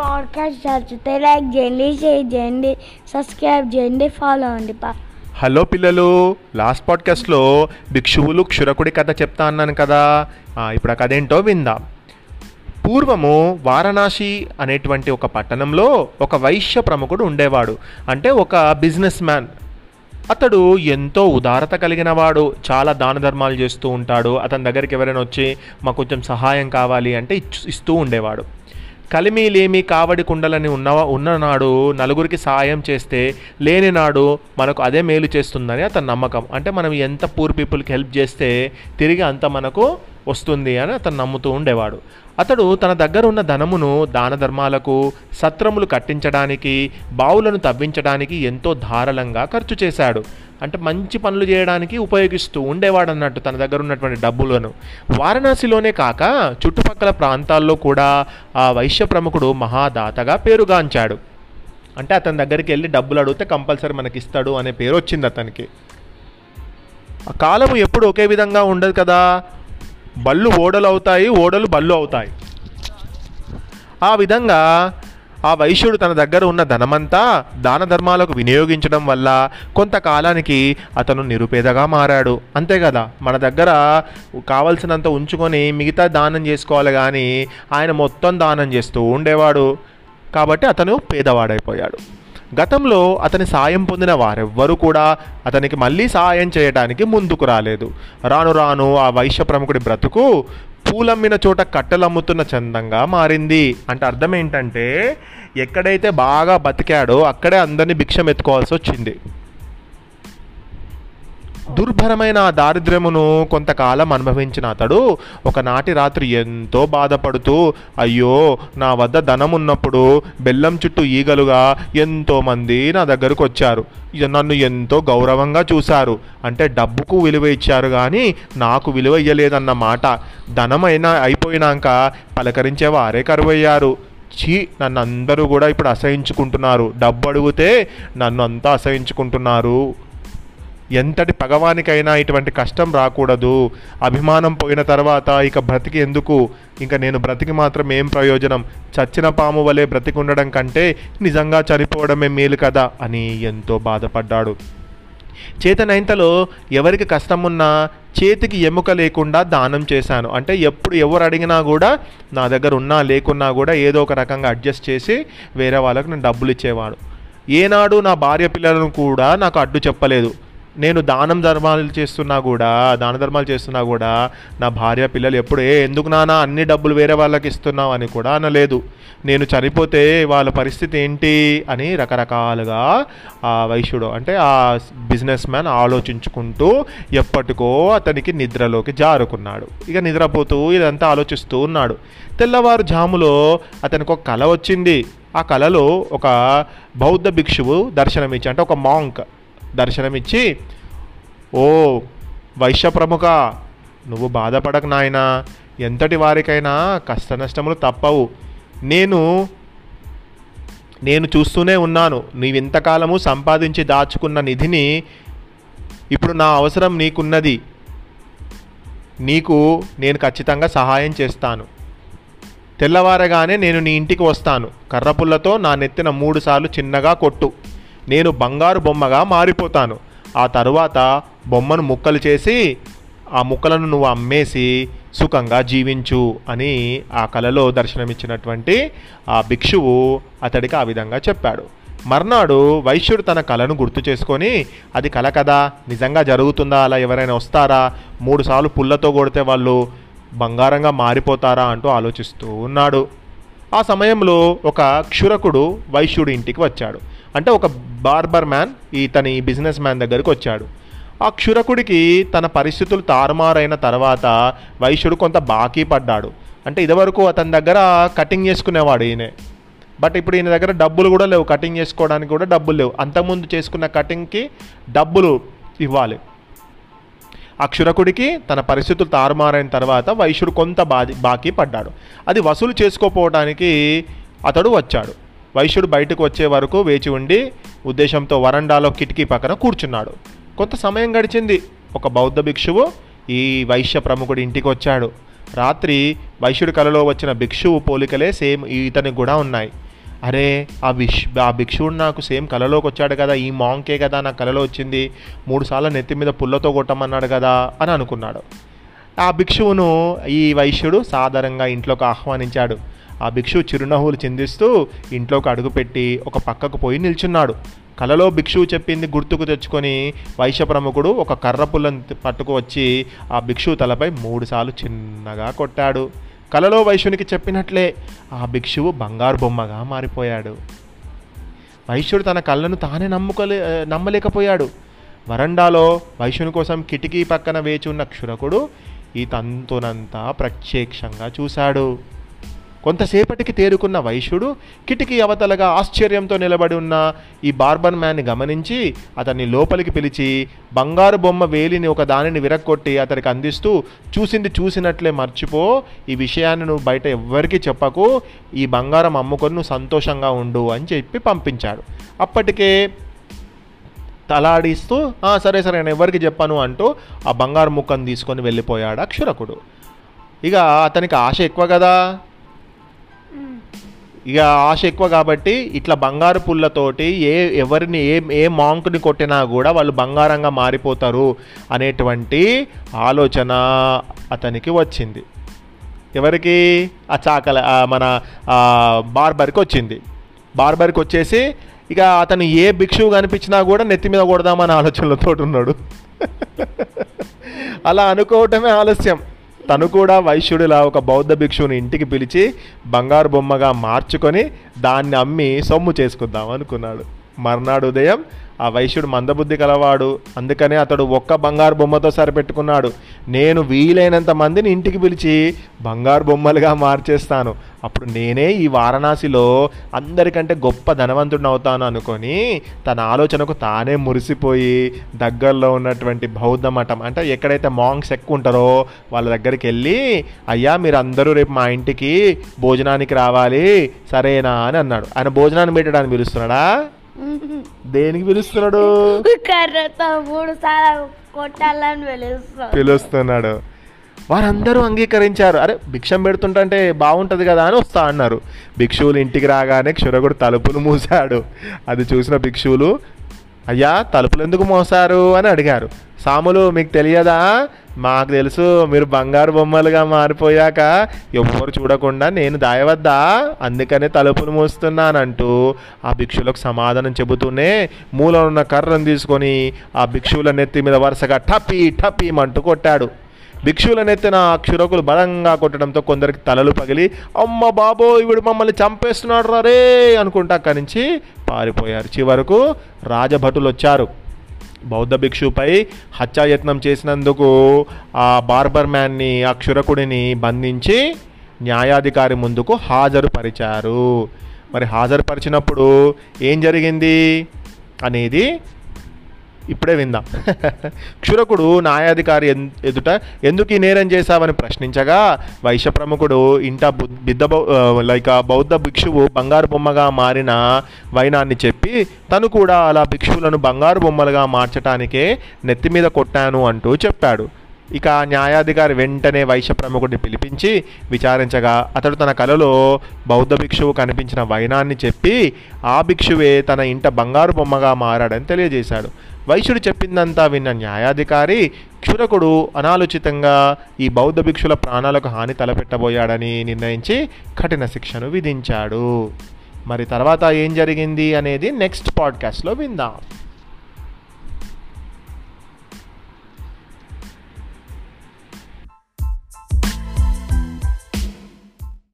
Podcast నచ్చితే like చేయండి share చేయండి సబ్స్క్రైబ్ చేయండి ఫాలో అవ్వండి పా. హలో పిల్లలు లాస్ట్ పాడ్కాస్ట్లో భిక్షువులు క్షురకుడి కథ చెప్తా అన్నాను కదా. ఇప్పుడు ఆ కథ ఏంటో విందాం. పూర్వము వారణాసి అనేటువంటి ఒక పట్టణంలో ఒక వైశ్య ప్రముఖుడు ఉండేవాడు. అంటే ఒక బిజినెస్ మ్యాన్ అతడు ఎంతో ఉదారత కలిగిన వాడు చాలా దాన ధర్మాలు చేస్తూ ఉంటాడు. అతని దగ్గరికి ఎవరైనా వచ్చి మాకు కొంచెం సహాయం కావాలి అంటే ఇస్తూ ఉండేవాడు. కలిమి లేమి కావడి కుండలని ఉన్న ఉన్ననాడు నలుగురికి సాయం చేస్తే లేని నాడు మనకు అదే మేలు చేస్తుందని అతని నమ్మకం. అంటే మనం ఎంత పూర్ పీపుల్కి హెల్ప్ చేస్తే తిరిగి అంత మనకు వస్తుంది అని అతను నమ్ముతూ ఉండేవాడు. అతడు తన దగ్గర ఉన్న ధనమును దాన ధర్మాలకు సత్రములు కట్టించడానికి బావులను తవ్వించడానికి ఎంతో ధారళంగా ఖర్చు చేశాడు. అంటే మంచి పనులు చేయడానికి ఉపయోగిస్తూ ఉండేవాడు అన్నట్టు తన దగ్గర ఉన్నటువంటి డబ్బులను. వారణాసిలోనే కాక చుట్టుపక్కల ప్రాంతాల్లో కూడా ఆ వైశ్య ప్రముఖుడు మహాదాతగా పేరుగాంచాడు. అంటే అతని దగ్గరికి వెళ్ళి డబ్బులు అడిగితే కంపల్సరీ మనకి ఇస్తాడు అనే పేరు వచ్చింది అతనికి. ఆ కాలము ఎప్పుడు ఒకే విధంగా ఉండదు కదా. బళ్ళు ఓడలు అవుతాయి ఓడలు బళ్ళు అవుతాయి. ఆ విధంగా ఆ వైశ్యుడు తన దగ్గర ఉన్న ధనమంతా దాన ధర్మాలకు వినియోగించడం వల్ల కొంతకాలానికి అతను నిరుపేదగా మారాడు. అంతే కదా? మన దగ్గర కావలసినంత ఉంచుకొని మిగతా దానం చేసుకోవాలి కానీ ఆయన మొత్తం దానం చేస్తూ ఉండేవాడు. కాబట్టి అతను పేదవాడైపోయాడు. గతంలో అతని సాయం పొందిన వారెవ్వరూ కూడా అతనికి మళ్ళీ సహాయం చేయడానికి ముందుకు రాలేదు. రాను రాను ఆ వైశ్య ప్రముఖుడి బ్రతుకు పూలమ్మిన చోట కట్టెలు అమ్ముతున్న చందంగా మారింది. అంటే అర్థం ఏంటంటే ఎక్కడైతే బాగా బతికాడో అక్కడే అందరినీ భిక్షం ఎత్తుకోవాల్సి వచ్చింది. దుర్భరమైన ఆ దారిద్ర్యమును కొంతకాలం అనుభవించిన అతడు ఒకనాటి రాత్రి ఎంతో బాధపడుతూ అయ్యో నా వద్ద ధనం ఉన్నప్పుడు బెల్లం చుట్టూ ఈగలుగా ఎంతోమంది నా దగ్గరకు వచ్చారు. నన్ను ఎంతో గౌరవంగా చూశారు. అంటే డబ్బుకు విలువ ఇచ్చారు కానీ నాకు విలువ ఇయ్యలేదన్న మాట. ధనమైనా అయిపోయినాక పలకరించే వారే కరువయ్యారు. చీ నన్ను అందరూ కూడా ఇప్పుడు అసహించుకుంటున్నారు. డబ్బు అడిగితే నన్ను అంతా అసహించుకుంటున్నారు. ఎంతటి పగవానికైనా ఇటువంటి కష్టం రాకూడదు. అభిమానం పోయిన తర్వాత ఇక బ్రతికి ఎందుకు? ఇంకా నేను బ్రతికి మాత్రం ఏం ప్రయోజనం? చచ్చిన పాము వలె బ్రతికి ఉండడం కంటే నిజంగా చనిపోవడమే మేలు కదా అని ఎంతో బాధపడ్డాడు. చేతనైంతలో ఎవరికి కష్టమున్నా చేతికి ఎముక లేకుండా దానం చేశాను. అంటే ఎప్పుడు ఎవరు అడిగినా కూడా నా దగ్గర ఉన్నా లేకున్నా కూడా ఏదో ఒక రకంగా అడ్జస్ట్ చేసి వేరే వాళ్ళకు నేను డబ్బులు ఇచ్చేవాడు. ఏనాడు నా భార్య పిల్లలను కూడా నాకు అడ్డు చెప్పలేదు. నేను దానం ధర్మాలు చేస్తున్నా కూడా దాన ధర్మాలు చేస్తున్నా కూడా నా భార్య పిల్లలు ఎప్పుడు ఏ ఎందుకు నానా అన్ని డబ్బులు వేరే వాళ్ళకి ఇస్తున్నావు? అని కూడా అనలేదు. నేను చనిపోతే వాళ్ళ పరిస్థితి ఏంటి? అని రకరకాలుగా ఆ వైశ్యుడు అంటే ఆ బిజినెస్ మ్యాన్ ఆలోచించుకుంటూ ఎప్పటికో అతనికి నిద్రలోకి జారుకున్నాడు. ఇక నిద్రపోతూ ఇదంతా ఆలోచిస్తూ ఉన్నాడు. తెల్లవారు జాములో అతనికి ఒక కళ వచ్చింది. ఆ కళలో ఒక బౌద్ధ భిక్షువు దర్శనమిచ్చి అంటే ఒక మాంక్ దర్శనమిచ్చి ఓ వైశ్య ప్రముఖ నువ్వు బాధపడక నాయనా. ఎంతటి వారికైనా కష్ట నష్టములు తప్పవు. నేను నేను చూస్తూనే ఉన్నాను. నీవింతకాలము సంపాదించి దాచుకున్న నిధిని ఇప్పుడు నా అవసరం నీకున్నది. నీకు నేను ఖచ్చితంగా సహాయం చేస్తాను. తెల్లవారగానే నేను నీ ఇంటికి వస్తాను. కర్రపుల్లతో నా నెత్తిన మూడుసార్లు చిన్నగా కొట్టు. నేను బంగారు బొమ్మగా మారిపోతాను. ఆ తరువాత బొమ్మను ముక్కలు చేసి ఆ ముక్కలను నువ్వు అమ్మేసి సుఖంగా జీవించు అని ఆ కలలో దర్శనమిచ్చినటువంటి ఆ భిక్షువు అతడికి ఆ విధంగా చెప్పాడు. మర్నాడు వైశ్యుడు తన కళను గుర్తు చేసుకొని అది కళ కదా నిజంగా జరుగుతుందా అలా ఎవరైనా వస్తారా మూడుసార్లు పుల్లతో కొడితే వాళ్ళు బంగారంగా మారిపోతారా అంటూ ఆలోచిస్తూ ఉన్నాడు. ఆ సమయంలో ఒక క్షురకుడు వైశ్యుడి ఇంటికి వచ్చాడు. అంటే ఒక బార్బర్ మ్యాన్ ఇతని బిజినెస్ మ్యాన్ దగ్గరికి వచ్చాడు. ఆ క్షురకుడికి తన పరిస్థితులు తారుమారైన తర్వాత వైశ్యుడు కొంత బాకీ పడ్డాడు. అంటే ఇదివరకు అతని దగ్గర కటింగ్ చేసుకునేవాడు ఈయన. బట్ ఇప్పుడు ఈయన దగ్గర డబ్బులు కూడా లేవు. కటింగ్ చేసుకోవడానికి కూడా డబ్బులు లేవు. అంతకుముందు చేసుకున్న కటింగ్కి డబ్బులు ఇవ్వాలి. అక్షురకుడికి తన పరిస్థితులు తారుమారైన తర్వాత వైశ్యుడు కొంత బాకీ పడ్డాడు. అది వసూలు చేసుకోపోవడానికి అతడు వచ్చాడు. వైశ్యుడు బయటకు వచ్చే వరకు వేచి ఉండి ఉద్దేశంతో వరండాలో కిటికీ పక్కన కూర్చున్నాడు. కొంత సమయం గడిచింది. ఒక బౌద్ధ భిక్షువు ఈ వైశ్య ప్రముఖుడి ఇంటికి వచ్చాడు. రాత్రి వైశ్యుడి కలలో వచ్చిన భిక్షువు పోలికలే సేమ్ ఇతనికి కూడా ఉన్నాయి. అరే ఆ విష్ ఆ భిక్షువుడు నాకు సేమ్ కలలోకి వచ్చాడు కదా ఈ మాంకే కదా నా కలలో వచ్చింది మూడుసార్లు నెత్తి మీద పుల్లతో కొట్టమన్నాడు కదా అని అనుకున్నాడు. ఆ భిక్షువును ఈ వైశ్యుడు సాధారణంగా ఇంట్లోకి ఆహ్వానించాడు. ఆ భిక్షువు చిరునవ్వులు చిందిస్తూ ఇంట్లోకి అడుగుపెట్టి ఒక పక్కకు పోయి నిల్చున్నాడు. కలలో భిక్షువు చెప్పింది గుర్తుకు తెచ్చుకొని వైశ్య ప్రముఖుడు ఒక కర్ర పుల్లను పట్టుకు వచ్చి ఆ భిక్షువు తలపై మూడుసార్లు చిన్నగా కొట్టాడు. కలలో వైశ్యునికి చెప్పినట్లే ఆ భిక్షువు బంగారు బొమ్మగా మారిపోయాడు. వైశ్యుడు తన కళ్ళను తానే నమ్ముకోలే నమ్మలేకపోయాడు. వరండాలో వైశ్యుని కోసం కిటికీ పక్కన వేచి ఉన్న క్షురకుడు ఈ తంతునంతా ప్రత్యక్షంగా చూశాడు. కొంతసేపటికి తేరుకున్న వైశ్యుడు కిటికీ అవతలగా ఆశ్చర్యంతో నిలబడి ఉన్న ఈ బార్బర్ మ్యాన్ని గమనించి అతన్ని లోపలికి పిలిచి బంగారు బొమ్మ వేలిని ఒక దానిని విరక్కొట్టి అతనికి అందిస్తూ చూసింది చూసినట్లే మర్చిపో ఈ విషయాన్ని నువ్వు బయట ఎవ్వరికీ చెప్పకు ఈ బంగారం అమ్ముకొని నువ్వు సంతోషంగా ఉండు అని చెప్పి పంపించాడు. అప్పటికే తలాడిస్తూ సరే సరే నేను ఎవరికి చెప్పాను అంటూ ఆ బంగారు ముక్కను తీసుకొని వెళ్ళిపోయాడు అక్షురకుడు. ఇక అతనికి ఆశ ఎక్కువ కదా. ఇక ఆశ ఎక్కువ కాబట్టి ఇట్లా బంగారు పుల్లతోటి ఏ ఎవరిని ఏ ఏ మాంకుని కొట్టినా కూడా వాళ్ళు బంగారంగా మారిపోతారు అనేటువంటి ఆలోచన అతనికి వచ్చింది. ఎవరికి? ఆ చాకల మన బార్బర్కి వచ్చింది. బార్బర్కి వచ్చేసి ఇక అతను ఏ భిక్షువు కనిపించినా కూడా నెత్తి మీద కొడదామనే ఆలోచనలతో ఉన్నాడు. అలా అనుకోవటమే ఆలస్యం. తను కూడా వైశ్యుడిలా ఒక బౌద్ధ భిక్షువుని ఇంటికి పిలిచి బంగారు బొమ్మగా మార్చుకొని దాన్ని అమ్మి సొమ్ము చేసుకుందాం అనుకున్నాడు. మర్నాడు ఉదయం ఆ వైశ్యుడు మందబుద్ధి కలవాడు. అందుకనే అతడు ఒక్క బంగారు బొమ్మతో సరిపెట్టుకున్నాడు. నేను వీలైనంత మందిని ఇంటికి పిలిచి బంగారు బొమ్మలుగా మార్చేస్తాను. అప్పుడు నేనే ఈ వారణాసిలో అందరికంటే గొప్ప ధనవంతుడిని అవుతాను అనుకొని తన ఆలోచనకు తానే మురిసిపోయి దగ్గరలో ఉన్నటువంటి బౌద్ధ మఠం అంటే ఎక్కడైతే మాంగ్స్ ఎక్కువ ఉంటారో వాళ్ళ దగ్గరికి వెళ్ళి అయ్యా మీరు అందరూ రేపు మా ఇంటికి భోజనానికి రావాలి సరేనా? అని అన్నాడు. ఆయన భోజనాన్ని పెట్టడానికి పిలుస్తున్నాడా? దేనికి పిలుస్తున్నాడు. పిలుస్తున్నాడు. వారందరూ అంగీకరించారు. అరే భిక్షం పెడుతుంటే బాగుంటుంది కదా అని వస్తా అన్నారు. భిక్షువులు ఇంటికి రాగానే క్షురకుడు తలుపులు మూసాడు అది చూసిన భిక్షువులు అయ్యా తలుపులు ఎందుకు మోసారు అని అడిగారు. సాములు మీకు తెలియదా? మాకు తెలుసు మీరు బంగారు బొమ్మలుగా మారిపోయాక ఎవ్వరు చూడకుండా నేను దాయవద్దా? అందుకనే తలుపులు మూస్తున్నానంటూ ఆ భిక్షులకు సమాధానం చెబుతూనే మూల ఉన్న కర్రను తీసుకొని ఆ భిక్షువుల నెత్తి మీద వరుసగా టపీ టపీ మంటు కొట్టాడు. భిక్షువుల నెత్తిన ఆ క్షురకులు బలంగా కొట్టడంతో కొందరికి తలలు పగిలి అమ్మ బాబో ఇవిడు మమ్మల్ని చంపేస్తున్నాడు రే అనుకుంటా అక్కడి నుంచి పారిపోయారు. చివరకు రాజభటులు వచ్చారు బౌద్ధ భిక్షుపై హత్యాయత్నం చేసినందుకు ఆ బార్బర్ మ్యాన్ని ఆ క్షురకుడిని బంధించి న్యాయాధికారి ముందుకు హాజరుపరిచారు. మరి హాజరుపరిచినప్పుడు ఏం జరిగింది అనేది ఇప్పుడే విందాం. క్షురకుడు న్యాయాధికారి ఎన్- ఎదుట ఎందుకు ఈ నేరం చేశావని ప్రశ్నించగా వైశ్య ప్రముఖుడు ఇంట బిద్ద లైక్ బౌద్ధ భిక్షువు బంగారు బొమ్మగా మారిన వైనాన్ని చెప్పి తను కూడా అలా భిక్షువులను బంగారు బొమ్మలుగా మార్చటానికే నెత్తి మీద కొట్టాను అంటూ చెప్పాడు. ఇక న్యాయాధికారి వెంటనే వైశ్య ప్రముఖుడిని పిలిపించి విచారించగా అతడు తన కలలో బౌద్ధ భిక్షువు కనిపించిన వైనాన్ని చెప్పి ఆ భిక్షువే తన ఇంట బంగారు బొమ్మగా మారాడని తెలియజేశాడు. వైశ్యుడు చెప్పిందంతా విన్న న్యాయాధికారి క్షురకుడు అనాలోచితంగా ఈ బౌద్ధ భిక్షుల ప్రాణాలకు హాని తలపెట్టబోయాడని నిర్ణయించి కఠిన శిక్షను విధించాడు. మరి తర్వాత ఏం జరిగింది అనేది నెక్స్ట్ పాడ్కాస్ట్లో విందాం.